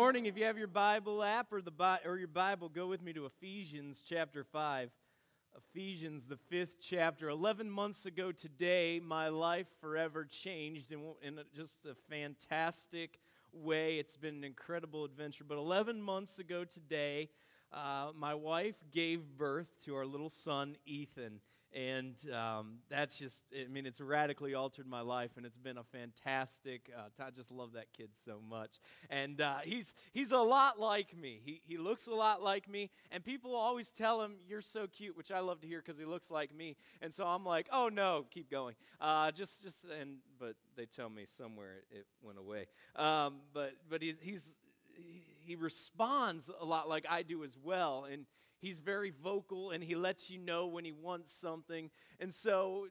morning, if you have your Bible app or, the or your Bible, go with me to Ephesians chapter 5. Ephesians, the fifth chapter. 11 months ago today, my life forever changed in, in just a fantastic way. It's been an incredible adventure. But 11 months ago today, uh, my wife gave birth to our little son, Ethan and um, that's just i mean it's radically altered my life and it's been a fantastic uh, i just love that kid so much. And uh, he's he's a lot like me. He, he looks a lot like me and people always tell him you're so cute which i love to hear because he looks like me. And so i'm like oh no keep going. Uh, just just and but they tell me somewhere it, went away. Um, but but he's he's he responds a lot like I do as well. And he's very vocal and he lets you know when he wants something. And so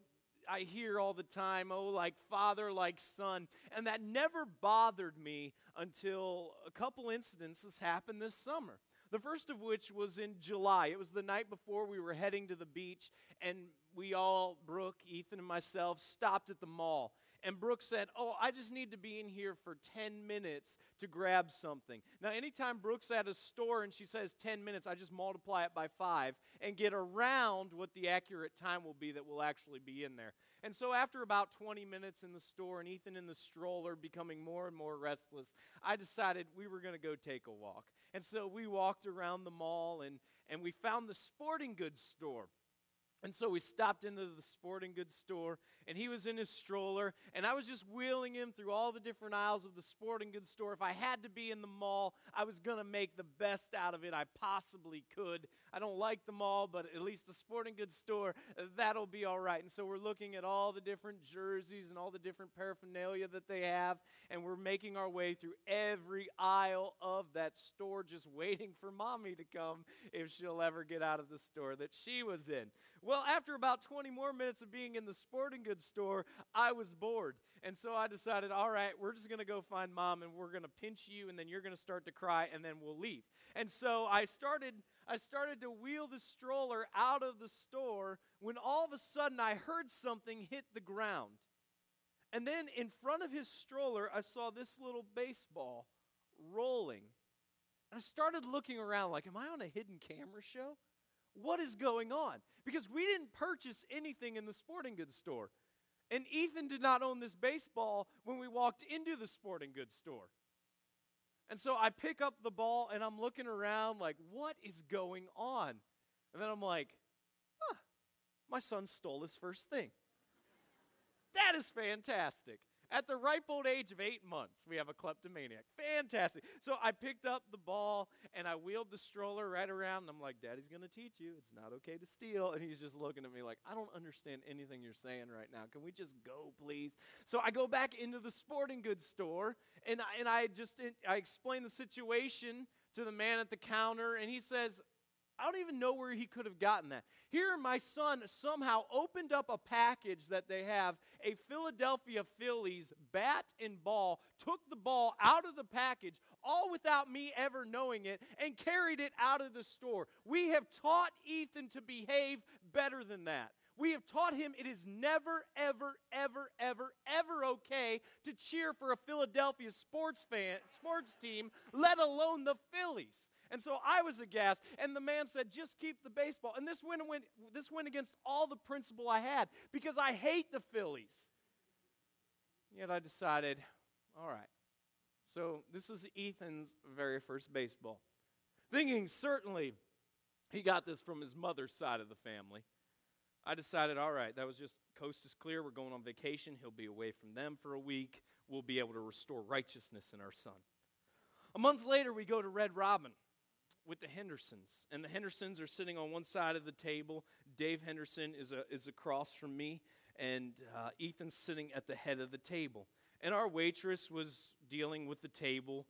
I hear all the time, oh, like father, like son. And that never bothered me until a couple incidences happened this summer. The first of which was in July. It was the night before we were heading to the beach, and we all, Brooke, Ethan, and myself, stopped at the mall. And Brooke said, Oh, I just need to be in here for 10 minutes to grab something. Now, anytime Brooke's at a store and she says 10 minutes, I just multiply it by five and get around what the accurate time will be that we'll actually be in there. And so, after about 20 minutes in the store and Ethan in the stroller becoming more and more restless, I decided we were going to go take a walk. And so, we walked around the mall and, and we found the sporting goods store. And so we stopped into the sporting goods store, and he was in his stroller, and I was just wheeling him through all the different aisles of the sporting goods store. If I had to be in the mall, I was going to make the best out of it I possibly could. I don't like the mall, but at least the sporting goods store, that'll be all right. And so we're looking at all the different jerseys and all the different paraphernalia that they have, and we're making our way through every aisle of that store, just waiting for mommy to come if she'll ever get out of the store that she was in. Well, after about 20 more minutes of being in the sporting goods store, I was bored. And so I decided, all right, we're just going to go find mom and we're going to pinch you and then you're going to start to cry and then we'll leave. And so I started I started to wheel the stroller out of the store when all of a sudden I heard something hit the ground. And then in front of his stroller, I saw this little baseball rolling. And I started looking around like, am I on a hidden camera show? What is going on? Because we didn't purchase anything in the sporting goods store. And Ethan did not own this baseball when we walked into the sporting goods store. And so I pick up the ball and I'm looking around like, what is going on? And then I'm like, huh, my son stole his first thing. that is fantastic. At the ripe old age of eight months, we have a kleptomaniac. Fantastic. So I picked up the ball and I wheeled the stroller right around. And I'm like, Daddy's going to teach you. It's not okay to steal. And he's just looking at me like, I don't understand anything you're saying right now. Can we just go, please? So I go back into the sporting goods store and I, and I just I explain the situation to the man at the counter. And he says, I don't even know where he could have gotten that. Here, my son somehow opened up a package that they have a Philadelphia Phillies bat and ball, took the ball out of the package, all without me ever knowing it, and carried it out of the store. We have taught Ethan to behave better than that. We have taught him it is never, ever, ever, ever, ever okay to cheer for a Philadelphia sports fan, sports team, let alone the Phillies. And so I was aghast, and the man said, "Just keep the baseball." And this went, went this went against all the principle I had because I hate the Phillies. Yet I decided, all right. So this is Ethan's very first baseball. Thinking certainly he got this from his mother's side of the family. I decided, all right, that was just coast is clear. We're going on vacation. He'll be away from them for a week. We'll be able to restore righteousness in our son. A month later, we go to Red Robin with the Hendersons. And the Hendersons are sitting on one side of the table. Dave Henderson is, a, is across from me, and uh, Ethan's sitting at the head of the table. And our waitress was dealing with the table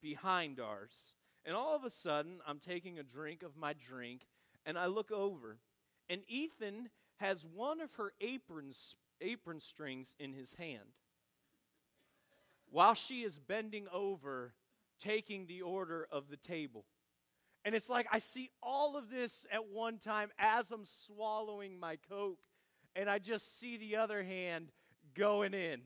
behind ours. And all of a sudden, I'm taking a drink of my drink, and I look over and Ethan has one of her aprons, apron strings in his hand while she is bending over, taking the order of the table. And it's like I see all of this at one time as I'm swallowing my Coke, and I just see the other hand going in.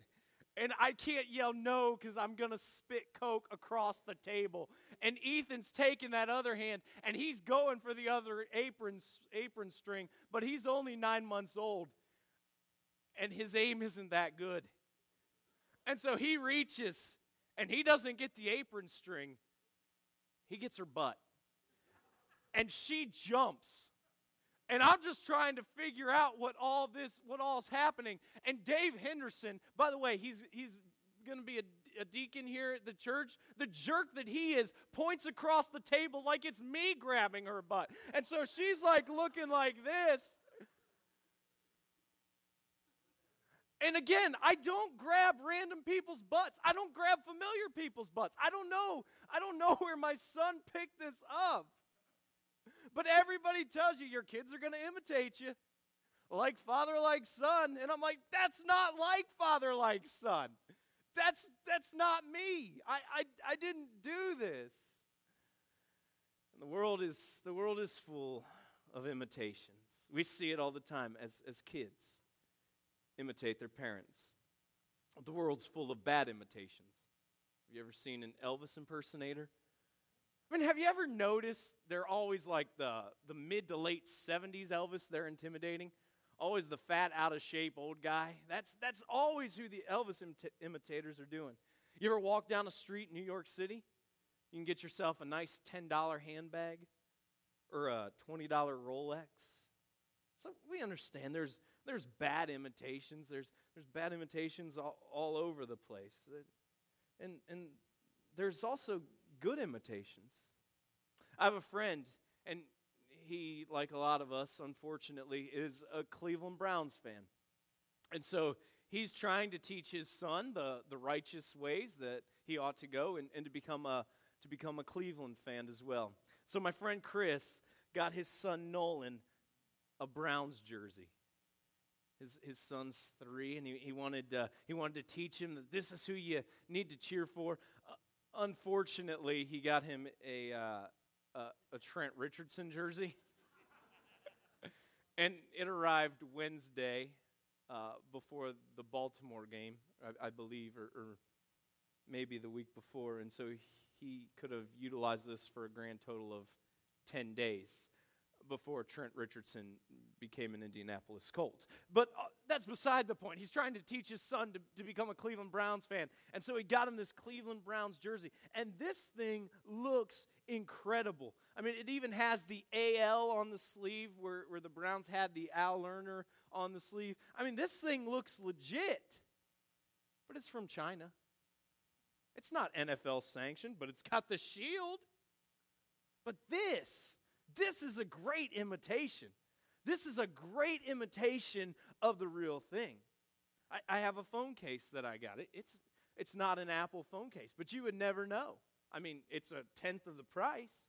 and I can't yell no because I'm going to spit Coke across the table. And Ethan's taking that other hand and he's going for the other apron, apron string, but he's only nine months old and his aim isn't that good. And so he reaches and he doesn't get the apron string, he gets her butt. And she jumps and I'm just trying to figure out what all this, what all's happening. And Dave Henderson, by the way, he's he's going to be a, a, deacon here at the church. The jerk that he is points across the table like it's me grabbing her butt, and so she's like looking like this. And again, I don't grab random people's butts. I don't grab familiar people's butts. I don't know. I don't know where my son picked this up. But everybody tells you your kids are going to imitate you. Like father, like son. And I'm like, that's not like father, like son. That's, that's not me. I, I, I didn't do this. And the world is, the world is full of imitations. We see it all the time as, as kids imitate their parents. The world's full of bad imitations. Have you ever seen an Elvis impersonator? I mean, have you ever noticed they're always like the, the mid to late 70s Elvis they're intimidating? Always the fat, out of shape old guy. That's, that's always who the Elvis imitators are doing. You ever walk down a street in New York City? You can get yourself a nice $10 handbag or a $20 Rolex. So we understand there's, there's bad imitations. There's, there's bad imitations all, all over the place. And, and there's also good imitations. I have a friend, and he, like a lot of us, unfortunately, is a Cleveland Browns fan. And so he's trying to teach his son the, the righteous ways that he ought to go and, and to, become a, to become a Cleveland fan as well. So my friend Chris got his son Nolan a Browns jersey. His, his son's three, and he, he, wanted, uh, he wanted to teach him that this is who you need to cheer for. Uh, unfortunately, he got him a, uh, a, a Trent Richardson jersey. and it arrived Wednesday uh, before the Baltimore game, I, I believe, or, or, maybe the week before. And so he could have utilized this for a grand total of 10 days before Trent Richardson became an Indianapolis Colt. But uh, that's beside the point. He's trying to teach his son to, to become a Cleveland Browns fan. And so he got him this Cleveland Browns jersey. And this thing looks incredible. I mean, it even has the AL on the sleeve where, where the Browns had the Al Lerner on the sleeve. I mean, this thing looks legit, but it's from China. It's not NFL sanctioned, but it's got the shield. But this, this is a great imitation. This is a great imitation of the real thing. I, I have a phone case that I got. It, it's, it's not an Apple phone case, but you would never know. I mean, it's a tenth of the price.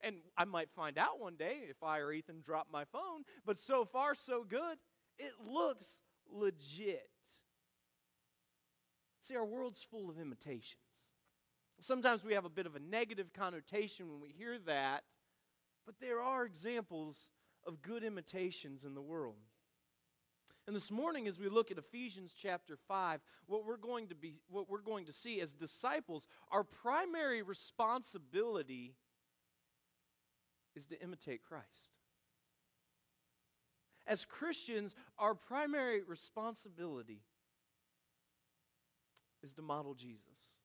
And I might find out one day if I or Ethan drop my phone, but so far, so good. It looks legit. See, our world's full of imitations. Sometimes we have a bit of a negative connotation when we hear that, but there are examples of good imitations in the world. And this morning, as we look at Ephesians chapter 5, what we're going to, be, what we're going to see as disciples, our primary responsibility is to imitate Christ. As Christians, our primary responsibility is to model Jesus.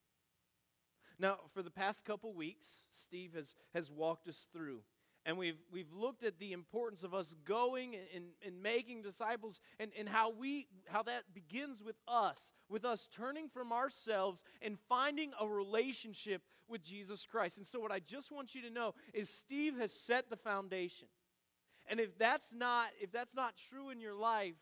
Now, for the past couple weeks, Steve has, has walked us through and we've, we've looked at the importance of us going and, and making disciples and, and how, we, how that begins with us, with us turning from ourselves and finding a relationship with Jesus Christ. And so, what I just want you to know is Steve has set the foundation. And if that's not, if that's not true in your life,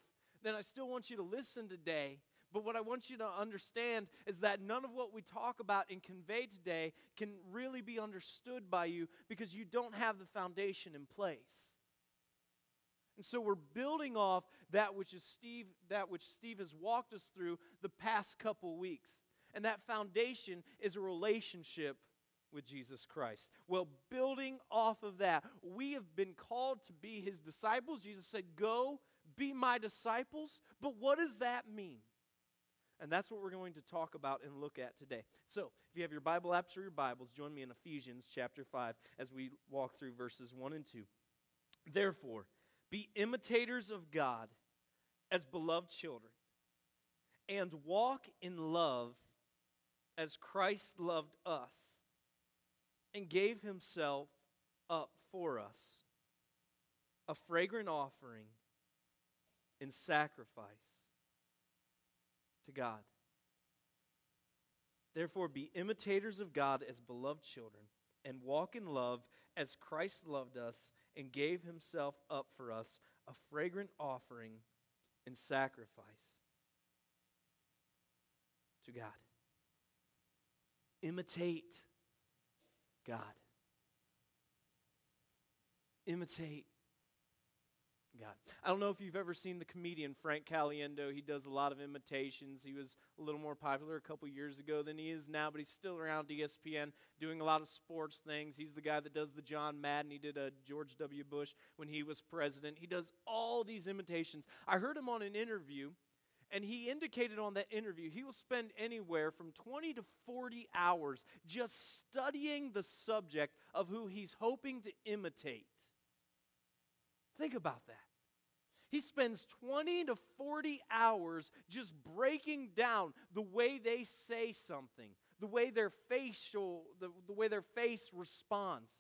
then I still want you to listen today but what I want you to understand is that none of what we talk about and convey today can really be understood by you because you don't have the foundation in place. And so we're building off that which is Steve that which Steve has walked us through the past couple weeks. And that foundation is a relationship with Jesus Christ. Well, building off of that, we have been called to be his disciples. Jesus said, "Go be my disciples." But what does that mean? And that's what we're going to talk about and look at today. So, if you have your Bible apps or your Bibles, join me in Ephesians chapter 5 as we walk through verses 1 and 2. Therefore, be imitators of God as beloved children, and walk in love as Christ loved us and gave himself up for us, a fragrant offering and sacrifice to God. Therefore, be imitators of God as beloved children, and walk in love as Christ loved us and gave himself up for us, a fragrant offering and sacrifice to God. Imitate God. Imitate God. I don't know if you've ever seen the comedian Frank Caliendo. He does a lot of imitations. He was a little more popular a couple years ago than he is now, but he's still around ESPN doing a lot of sports things. He's the guy that does the John Madden. He did a George W. Bush when he was president. He does all these imitations. I heard him on an interview, and he indicated on that interview he will spend anywhere from 20 to 40 hours just studying the subject of who he's hoping to imitate. Think about that. He spends 20 to 40 hours just breaking down the way they say something, the way their facial, the, the way their face responds.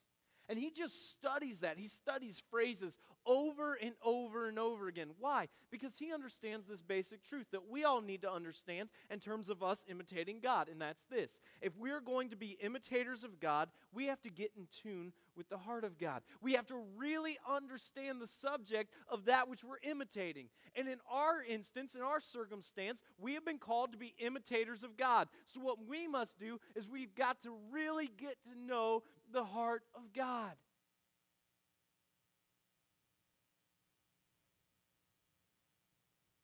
And he just studies that. He studies phrases over and over and over again. Why? Because he understands this basic truth that we all need to understand in terms of us imitating God, and that's this. If we're going to be imitators of God, we have to get in tune with the heart of God. We have to really understand the subject of that which we're imitating. And in our instance, in our circumstance, we have been called to be imitators of God. So what we must do is we've got to really get to know the heart of God.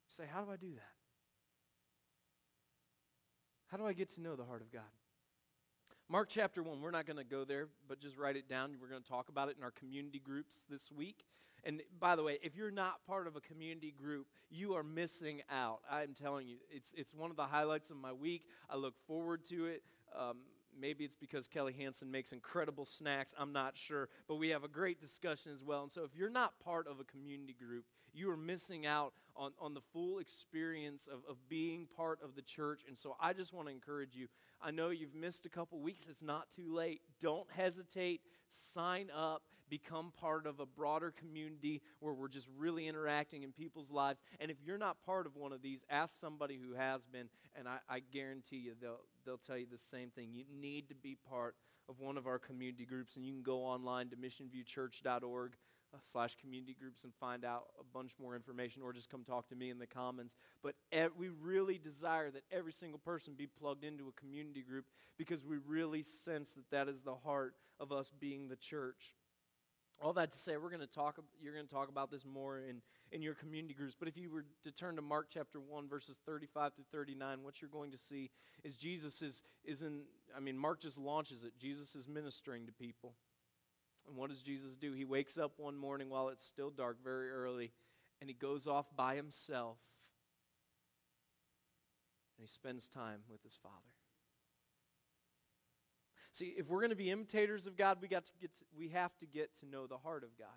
say, How do I do that? How do I get to know the heart of God? Mark chapter 1, we're not going to go there, but just write it down. We're going to talk about it in our community groups this week. And by the way, if you're not part of a community group, you are missing out. I'm telling you, it's, it's one of the highlights of my week. I look forward to it. Um, maybe it's because Kelly Hansen makes incredible snacks. I'm not sure. But we have a great discussion as well. And so if you're not part of a community group, you are missing out on, on the full experience of, of being part of the church. And so I just want to encourage you. I know you've missed a couple weeks, it's not too late. Don't hesitate. Sign up, become part of a broader community where we're just really interacting in people's lives. And if you're not part of one of these, ask somebody who has been, and I, I guarantee you they'll, they'll tell you the same thing. You need to be part of one of our community groups, and you can go online to missionviewchurch.org uh, slash community groups and find out a bunch more information or just come talk to me in the commons but ev- we really desire that every single person be plugged into a community group because we really sense that that is the heart of us being the church all that to say we're going to talk you're going to talk about this more in, in your community groups but if you were to turn to mark chapter 1 verses 35 to 39 what you're going to see is jesus is, is in i mean mark just launches it jesus is ministering to people and what does Jesus do? He wakes up one morning while it's still dark, very early, and he goes off by himself and he spends time with his Father. See, if we're going to be imitators of God, we, got to get to, we have to get to know the heart of God.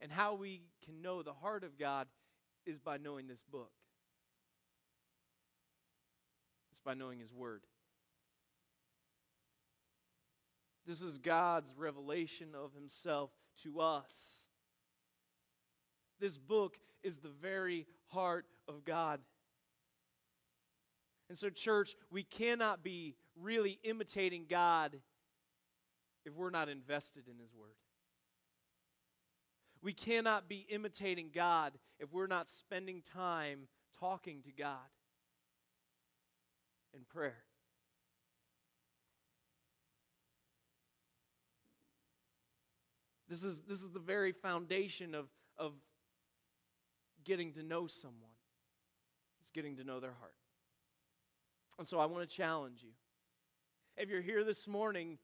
And how we can know the heart of God is by knowing this book. It's by knowing His Word. This is God's revelation of Himself to us. This book is the very heart of God. And so, church, we cannot be really imitating God if we're not invested in His Word. We cannot be imitating God if we're not spending time talking to God in prayer. This is, this is the very foundation of, of getting to know someone. It's getting to know their heart. And so I want to challenge you. If you're here this morning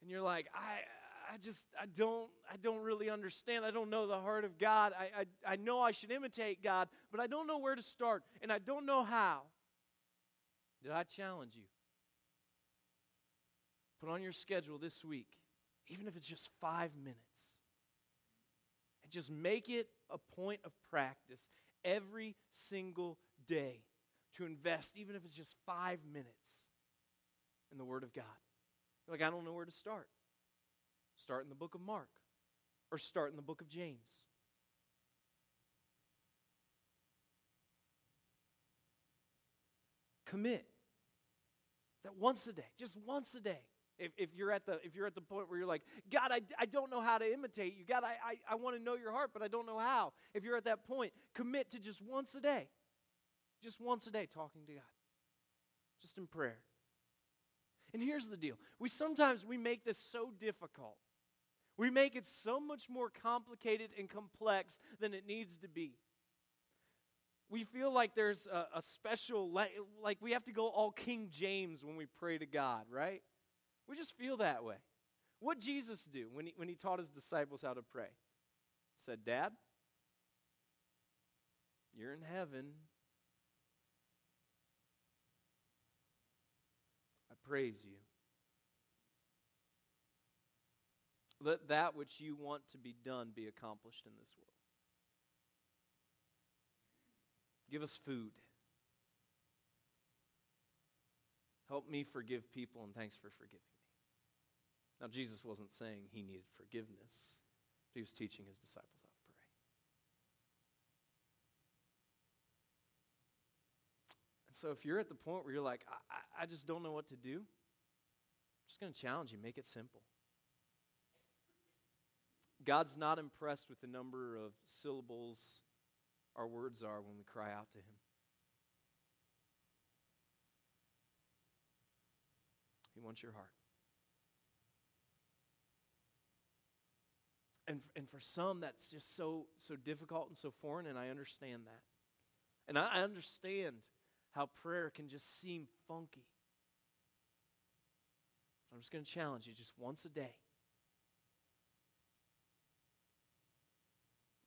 and you're like, I, I just I don't I don't really understand. I don't know the heart of God. I, I, I know I should imitate God, but I don't know where to start and I don't know how. Did I challenge you? Put on your schedule this week, even if it's just five minutes. And just make it a point of practice every single day to invest, even if it's just five minutes, in the Word of God. like, I don't know where to start. Start in the book of Mark or start in the book of James. Commit that once a day, just once a day. If, if, you're at the, if you're at the point where you're like, God, I, I don't know how to imitate you. God, I, I, I want to know your heart, but I don't know how. If you're at that point, commit to just once a day. Just once a day talking to God. Just in prayer. And here's the deal. We sometimes we make this so difficult. We make it so much more complicated and complex than it needs to be. We feel like there's a, a special, like we have to go all King James when we pray to God, right? We just feel that way. What Jesus do when he, when he taught his disciples how to pray? He said, Dad, you're in heaven. Praise you. Let that which you want to be done be accomplished in this world. Give us food. Help me forgive people, and thanks for forgiving me. Now, Jesus wasn't saying he needed forgiveness, he was teaching his disciples how to pray. And so, if you're at the point where you're like, I, I just don't know what to do, I'm just going to challenge you make it simple. God's not impressed with the number of syllables our words are when we cry out to Him. He wants your heart. and, and for some that's just so so difficult and so foreign and i understand that and i, I understand how prayer can just seem funky. I'm just going to challenge you just once a day.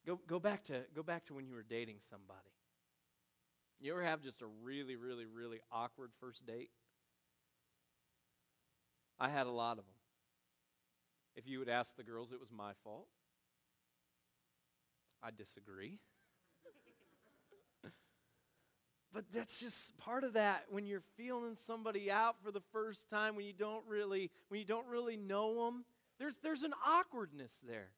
Go, go back to go back to when you were dating somebody. You ever have just a really really really awkward first date? I had a lot of them if you would ask the girls, it was my fault. I disagree. But that's just part of that when you're feeling somebody out for the first time when you don't really when you don't really know them there's there's an awkwardness there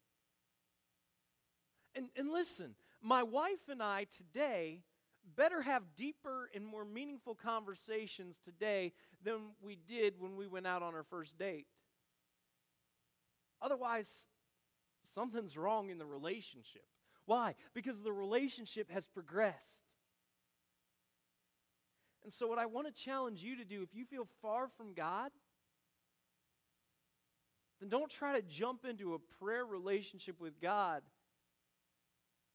and and listen my wife and i today better have deeper and more meaningful conversations today than we did when we went out on our first date Otherwise, something's wrong in the relationship. Why? Because the relationship has progressed. And so, what I want to challenge you to do, if you feel far from God, then don't try to jump into a prayer relationship with God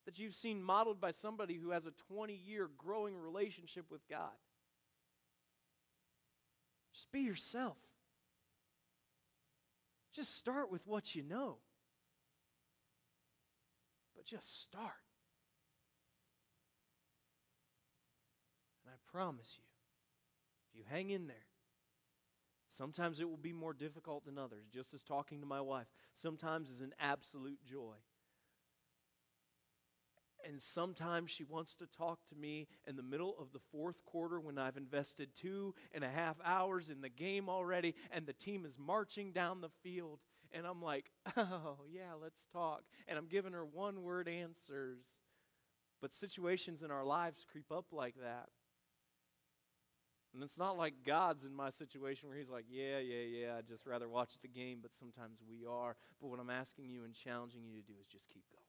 that you've seen modeled by somebody who has a 20 year growing relationship with God. Just be yourself. Just start with what you know. But just start. And I promise you, if you hang in there, sometimes it will be more difficult than others, just as talking to my wife sometimes is an absolute joy. And sometimes she wants to talk to me in the middle of the fourth quarter when I've invested two and a half hours in the game already and the team is marching down the field. And I'm like, oh, yeah, let's talk. And I'm giving her one word answers. But situations in our lives creep up like that. And it's not like God's in my situation where He's like, yeah, yeah, yeah, I'd just rather watch the game, but sometimes we are. But what I'm asking you and challenging you to do is just keep going.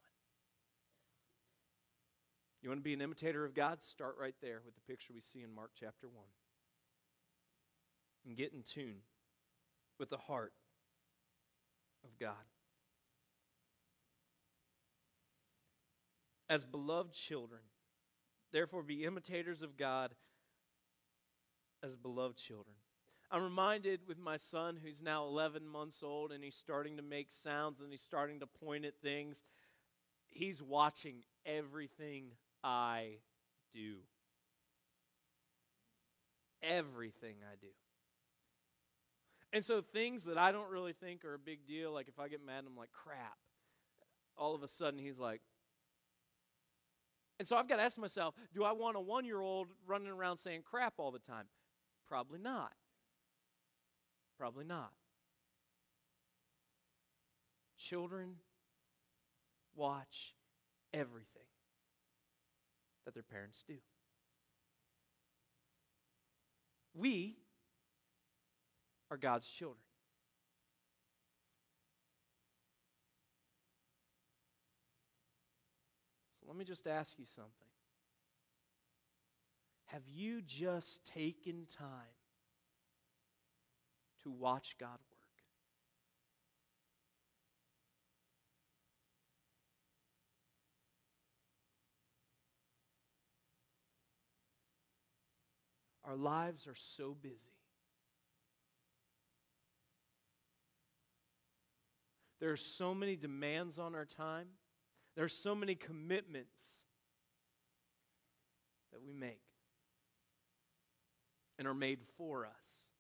You want to be an imitator of God? Start right there with the picture we see in Mark chapter 1. And get in tune with the heart of God. As beloved children, therefore be imitators of God as beloved children. I'm reminded with my son, who's now 11 months old, and he's starting to make sounds and he's starting to point at things. He's watching everything I do. everything I do. And so things that I don't really think are a big deal, like if I get mad, and I'm like, crap. All of a sudden, he's like, and so I've got to ask myself, do I want a one year old running around saying crap all the time? Probably not. Probably not. Children watch everything that their parents do. We are God's children. So let me just ask you something. Have you just taken time to watch God work? Our lives are so busy. There are so many demands on our time. There are so many commitments that we make and are made for us.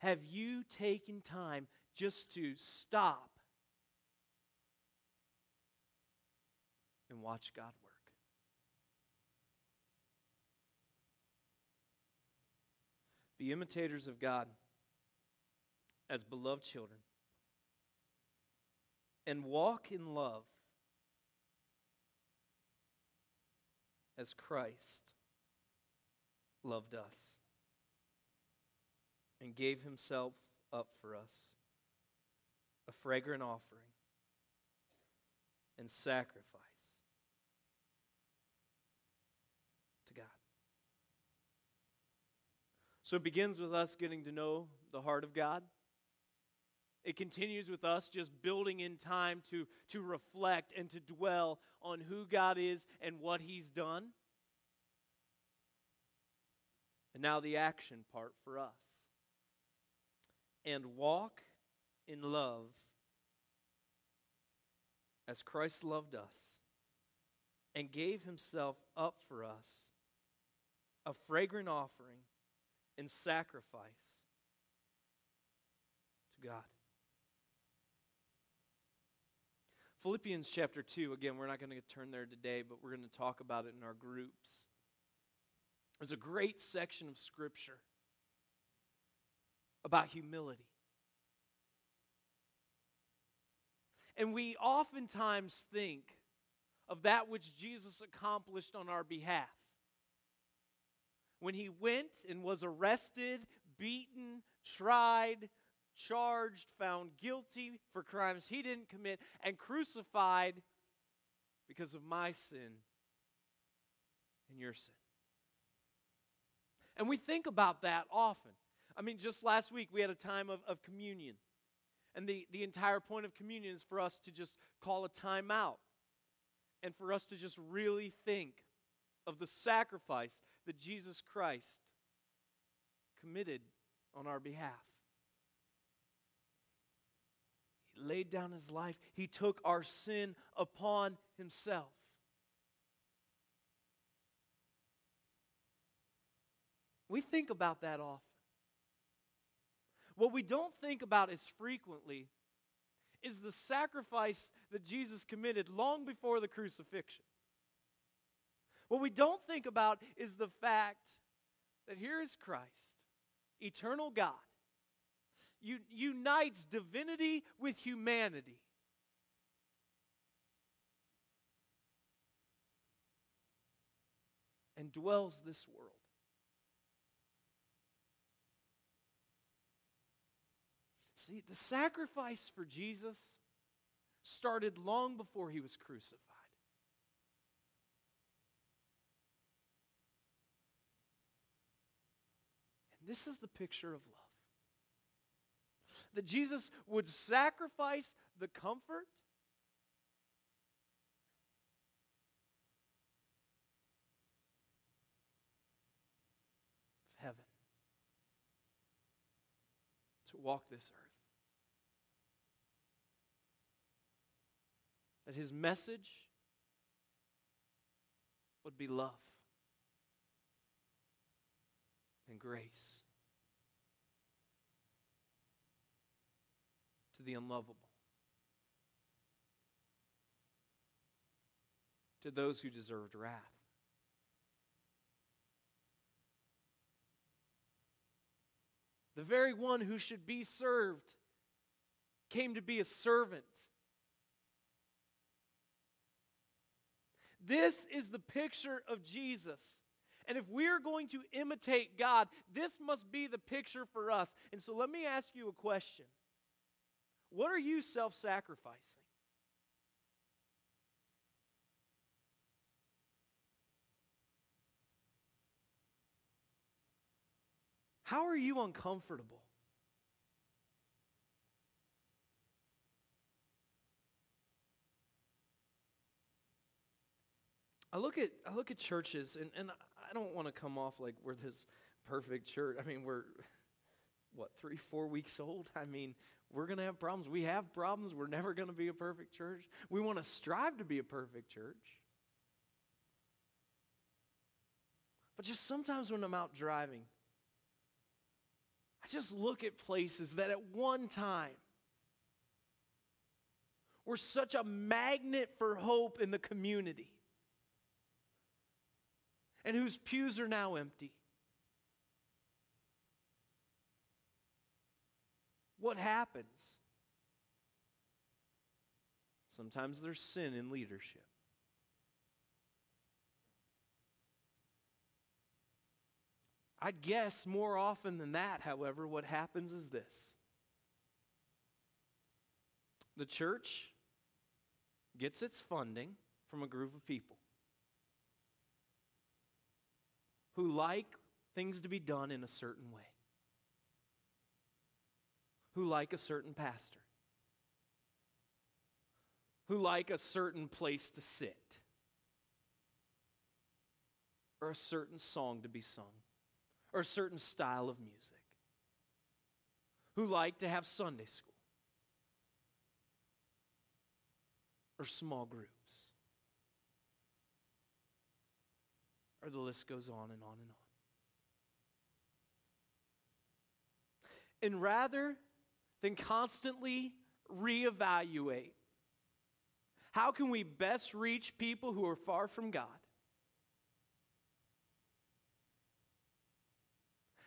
Have you taken time just to stop and watch God work? Be imitators of God as beloved children and walk in love as Christ loved us and gave himself up for us, a fragrant offering and sacrifice to God. So it begins with us getting to know the heart of God. It continues with us just building in time to, to reflect and to dwell on who God is and what He's done. And now the action part for us. And walk in love as Christ loved us and gave Himself up for us, a fragrant offering and sacrifice to God. Philippians chapter 2, again, we're not going to turn there today, but we're going to talk about it in our groups. There's a great section of Scripture about humility. And we oftentimes think of that which Jesus accomplished on our behalf. When he went and was arrested, beaten, tried, charged, found guilty for crimes he didn't commit, and crucified because of my sin and your sin. And we think about that often. I mean, just last week we had a time of, of communion. And the, the entire point of communion is for us to just call a time out and for us to just really think of the sacrifice that Jesus Christ committed on our behalf He laid down his life, he took our sin upon himself. We think about that often. What we don't think about as frequently is the sacrifice that Jesus committed long before the crucifixion. What we don't think about is the fact that here is Christ, eternal God, unites divinity with humanity. And dwells this world. See, the sacrifice for Jesus started long before he was crucified. And this is the picture of love that Jesus would sacrifice the comfort of heaven to walk this earth. That his message would be love. and grace to the unlovable, to those who deserved wrath. The very one who should be served came to be a servant. This is the picture of Jesus. And if we are going to imitate God, this must be the picture for us. And so let me ask you a question What are you self sacrificing? How are you uncomfortable? I look at I look at churches and, and I don't want to come off like we're this perfect church. I mean, we're what, three, four weeks old? I mean, we're to have problems. We have problems. We're never to be a perfect church. We want to strive to be a perfect church. But just sometimes when I'm out driving, I just look at places that at one time were such a magnet for hope in the community and whose pews are now empty. What happens? Sometimes there's sin in leadership. I'd guess more often than that, however, what happens is this the church gets its funding from a group of people who like things to be done in a certain way, who like a certain pastor, who like a certain place to sit, or a certain song to be sung or a certain style of music, who like to have Sunday school or small groups. Or the list goes on and on and on. And rather than constantly reevaluate, how can we best reach people who are far from God?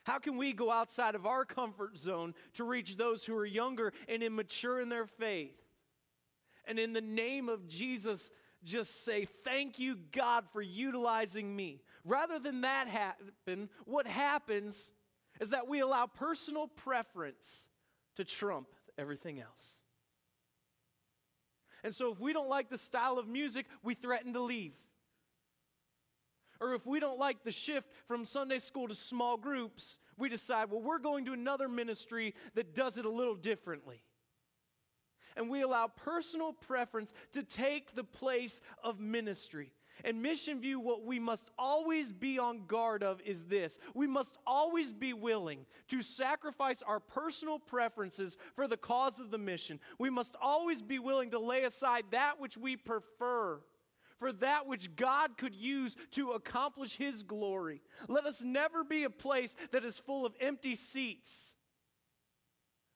How can we go outside of our comfort zone to reach those who are younger and immature in their faith? And in the name of Jesus, just say, Thank you, God, for utilizing me. Rather than that happen, what happens is that we allow personal preference to trump everything else. And so, if we don't like the style of music, we threaten to leave. Or if we don't like the shift from Sunday school to small groups, we decide, well, we're going to another ministry that does it a little differently. And we allow personal preference to take the place of ministry. And Mission View, what we must always be on guard of is this we must always be willing to sacrifice our personal preferences for the cause of the mission. We must always be willing to lay aside that which we prefer for that which God could use to accomplish His glory. Let us never be a place that is full of empty seats,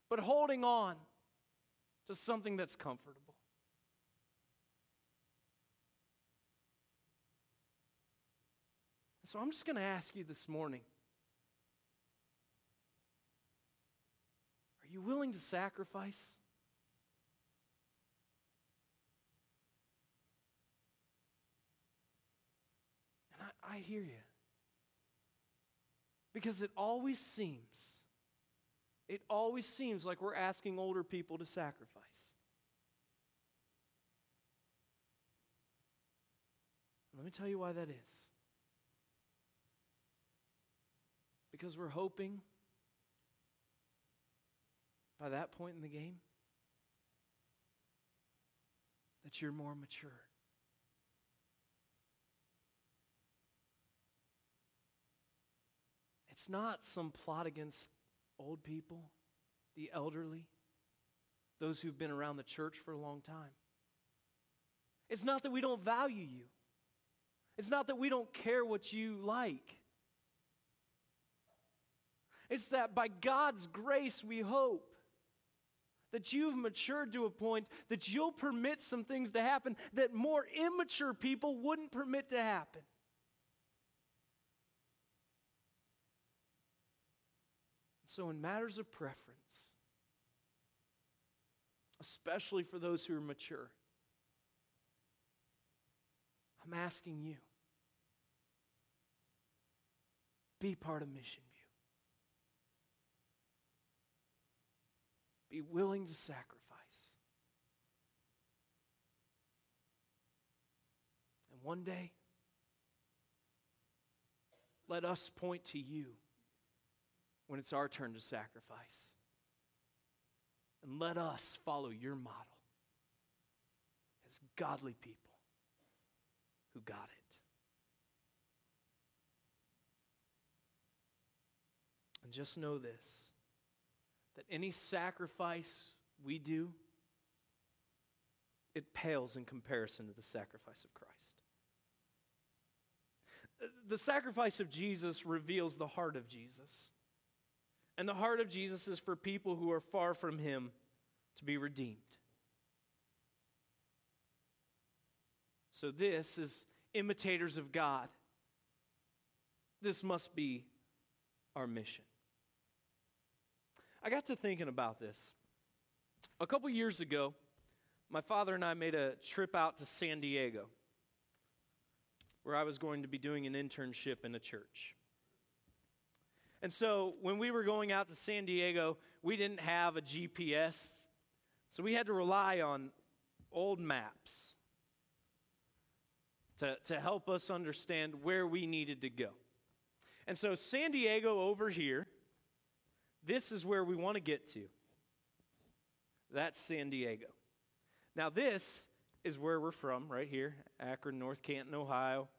but holding on to something that's comfortable. So I'm just going to ask you this morning are you willing to sacrifice? And I hear you. Because it always seems, it always seems like we're asking older people to sacrifice. Let me tell you why that is. Because we're hoping by that point in the game that you're more mature. It's not some plot against old people, the elderly, those who've been around the church for a long time. It's not that we don't value you. It's not that we don't care what you like. It's that by God's grace we hope that you've matured to a point that you'll permit some things to happen that more immature people wouldn't permit to happen. So, in matters of preference, especially for those who are mature, I'm asking you be part of Mission View. Be willing to sacrifice. And one day, let us point to you when it's our turn to sacrifice. And let us follow your model as godly people who got it. And just know this that any sacrifice we do, it pales in comparison to the sacrifice of Christ. The sacrifice of Jesus reveals the heart of Jesus. And the heart of Jesus is for people who are far from Him to be redeemed. So, this is imitators of God. This must be our mission. I got to thinking about this. A couple years ago, my father and I made a trip out to San Diego where I was going to be doing an internship in a church. And so when we were going out to San Diego, we didn't have a GPS, so we had to rely on old maps to, to help us understand where we needed to go. And so San Diego over here this is where we want to get to. That's San Diego. Now, this is where we're from, right here, Akron, North Canton, Ohio.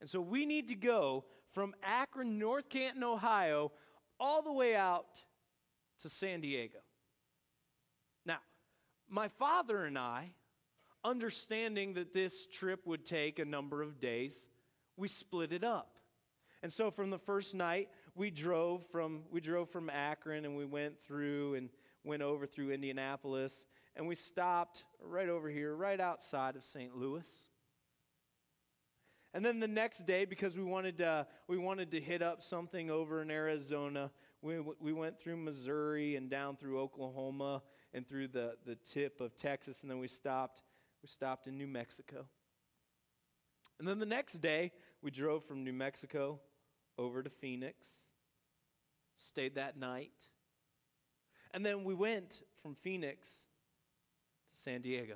And so we need to go from Akron, North Canton, Ohio, all the way out to San Diego. Now, my father and I, understanding that this trip would take a number of days, we split it up. And so from the first night, we drove from we drove from Akron and we went through and went over through Indianapolis and we stopped right over here, right outside of St. Louis. And then the next day, because we wanted to, we wanted to hit up something over in Arizona, we, we went through Missouri and down through Oklahoma and through the, the tip of Texas, and then we stopped, we stopped in New Mexico. And then the next day, we drove from New Mexico over to Phoenix, stayed that night, and then we went from Phoenix to San Diego.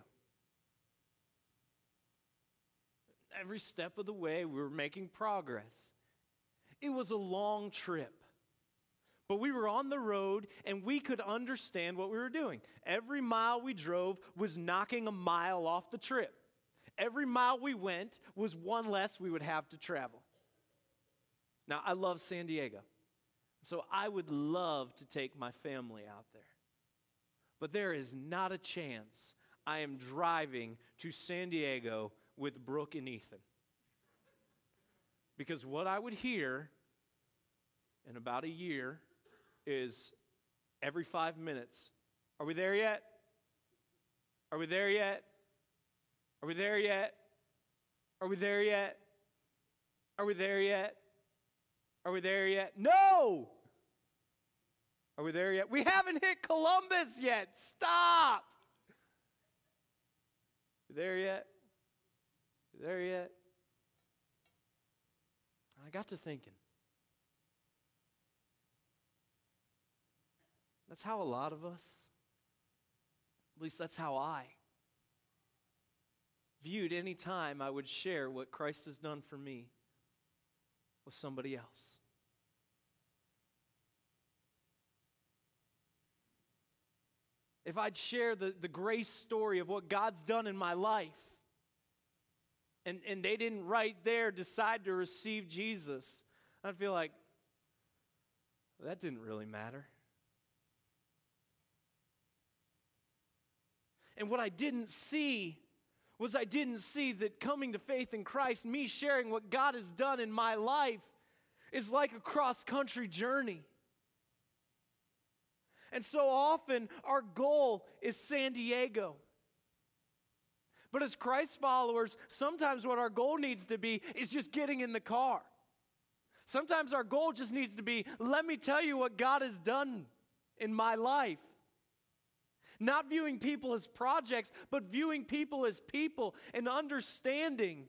Every step of the way, we were making progress. It was a long trip. But we were on the road and we could understand what we were doing. Every mile we drove was knocking a mile off the trip. Every mile we went was one less we would have to travel. Now, I love San Diego. So I would love to take my family out there. But there is not a chance I am driving to San Diego with Brooke and Ethan. Because what I would hear in about a year is every five minutes Are we there yet? Are we there yet? Are we there yet? Are we there yet? Are we there yet? Are we there yet? No! Are we there yet? We haven't hit Columbus yet. Stop! You there yet? There yet? I got to thinking. That's how a lot of us, at least that's how I, viewed any time I would share what Christ has done for me with somebody else. If I'd share the, the grace story of what God's done in my life, and, and they didn't right there decide to receive Jesus, I'd feel like that didn't really matter. And what I didn't see was I didn't see that coming to faith in Christ, me sharing what God has done in my life, is like a cross country journey. And so often our goal is San Diego. But as Christ followers, sometimes what our goal needs to be is just getting in the car. Sometimes our goal just needs to be let me tell you what God has done in my life. Not viewing people as projects, but viewing people as people and understanding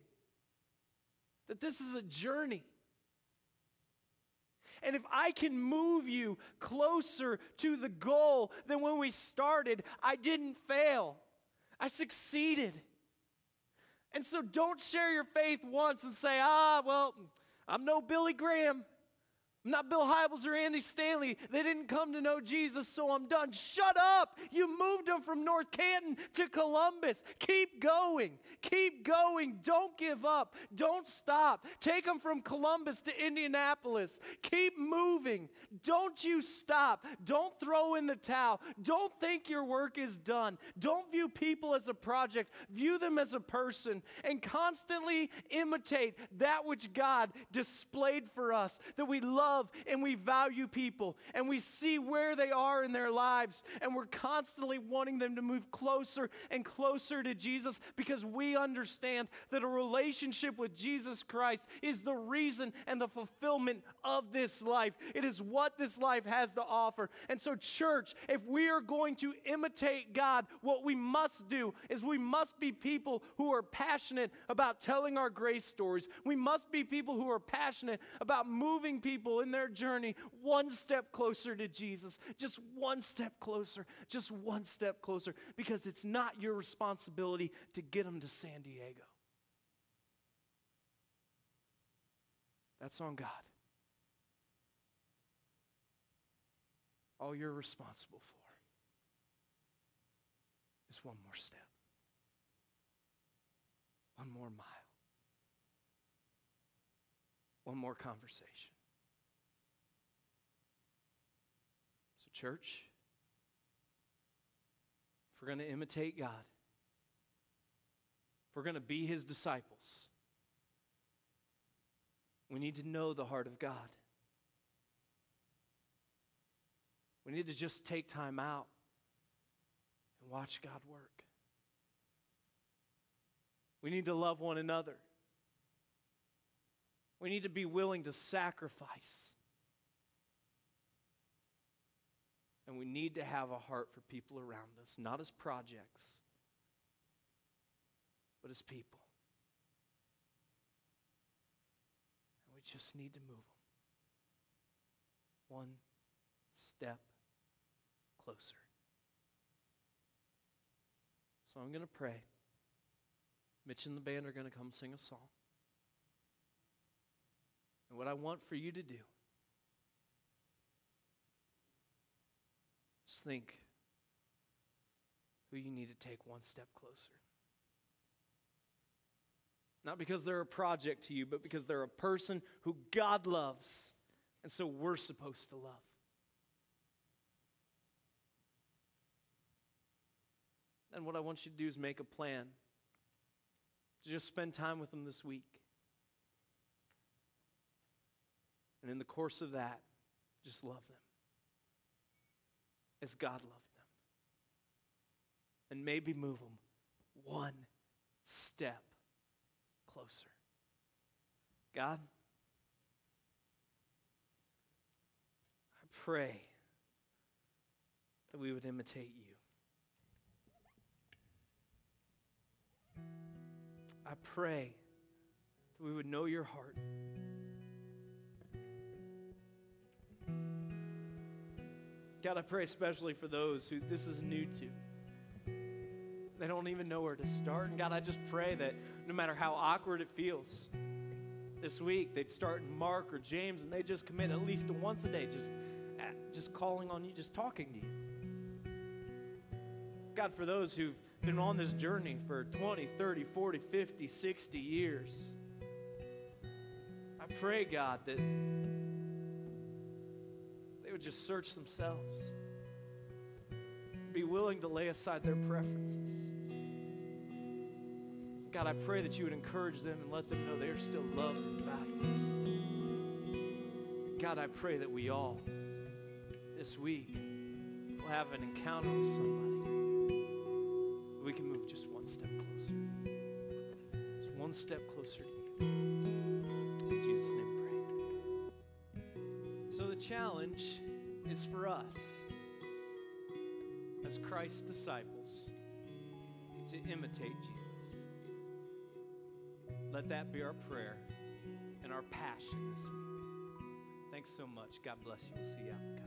that this is a journey. And if I can move you closer to the goal than when we started, I didn't fail. I succeeded. And so don't share your faith once and say, ah, well, I'm no Billy Graham. I'm not Bill Hybels or Andy Stanley. They didn't come to know Jesus, so I'm done. Shut up. You moved them from North Canton to Columbus. Keep going. Keep going. Don't give up. Don't stop. Take them from Columbus to Indianapolis. Keep moving. Don't you stop. Don't throw in the towel. Don't think your work is done. Don't view people as a project. View them as a person and constantly imitate that which God displayed for us that we love love and we value people and we see where they are in their lives and we're constantly wanting them to move closer and closer to Jesus because we understand that a relationship with Jesus Christ is the reason and the fulfillment of this life. It is what this life has to offer. And so, church, if we are going to imitate God, what we must do is we must be people who are passionate about telling our grace stories. We must be people who are passionate about moving people in their journey one step closer to Jesus, just one step closer, just one step closer, because it's not your responsibility to get them to San Diego. That's on God. All you're responsible for is one more step, one more mile, one more conversation. Church, if we're going to imitate God, if we're going to be his disciples, we need to know the heart of God. We need to just take time out and watch God work. We need to love one another. We need to be willing to sacrifice. And we need to have a heart for people around us, not as projects, but as people. And we just need to move them one step closer. So I'm going to pray. Mitch and the band are going to come sing a song. And what I want for you to do Just think who you need to take one step closer. Not because they're a project to you, but because they're a person who God loves. And so we're supposed to love. And what I want you to do is make a plan to just spend time with them this week. And in the course of that, just love them as God loved them. And maybe move them one step closer. God, I pray that we would imitate you. I pray that we would know your heart. God, I pray especially for those who this is new to. They don't even know where to start. And God, I just pray that no matter how awkward it feels, this week they'd start in Mark or James and they just commit at least once a day, just, uh, just calling on you, just talking to you. God, for those who've been on this journey for 20, 30, 40, 50, 60 years, I pray, God, that would just search themselves, be willing to lay aside their preferences. God, I pray that you would encourage them and let them know they are still loved and valued. God, I pray that we all this week we'll have an encounter with somebody. We can move just one step closer. Just one step closer to you. In Jesus' name, pray. So the challenge is for us as Christ's disciples to imitate Jesus. Let that be our prayer and our passion this week. Thanks so much. God bless you. We'll see you out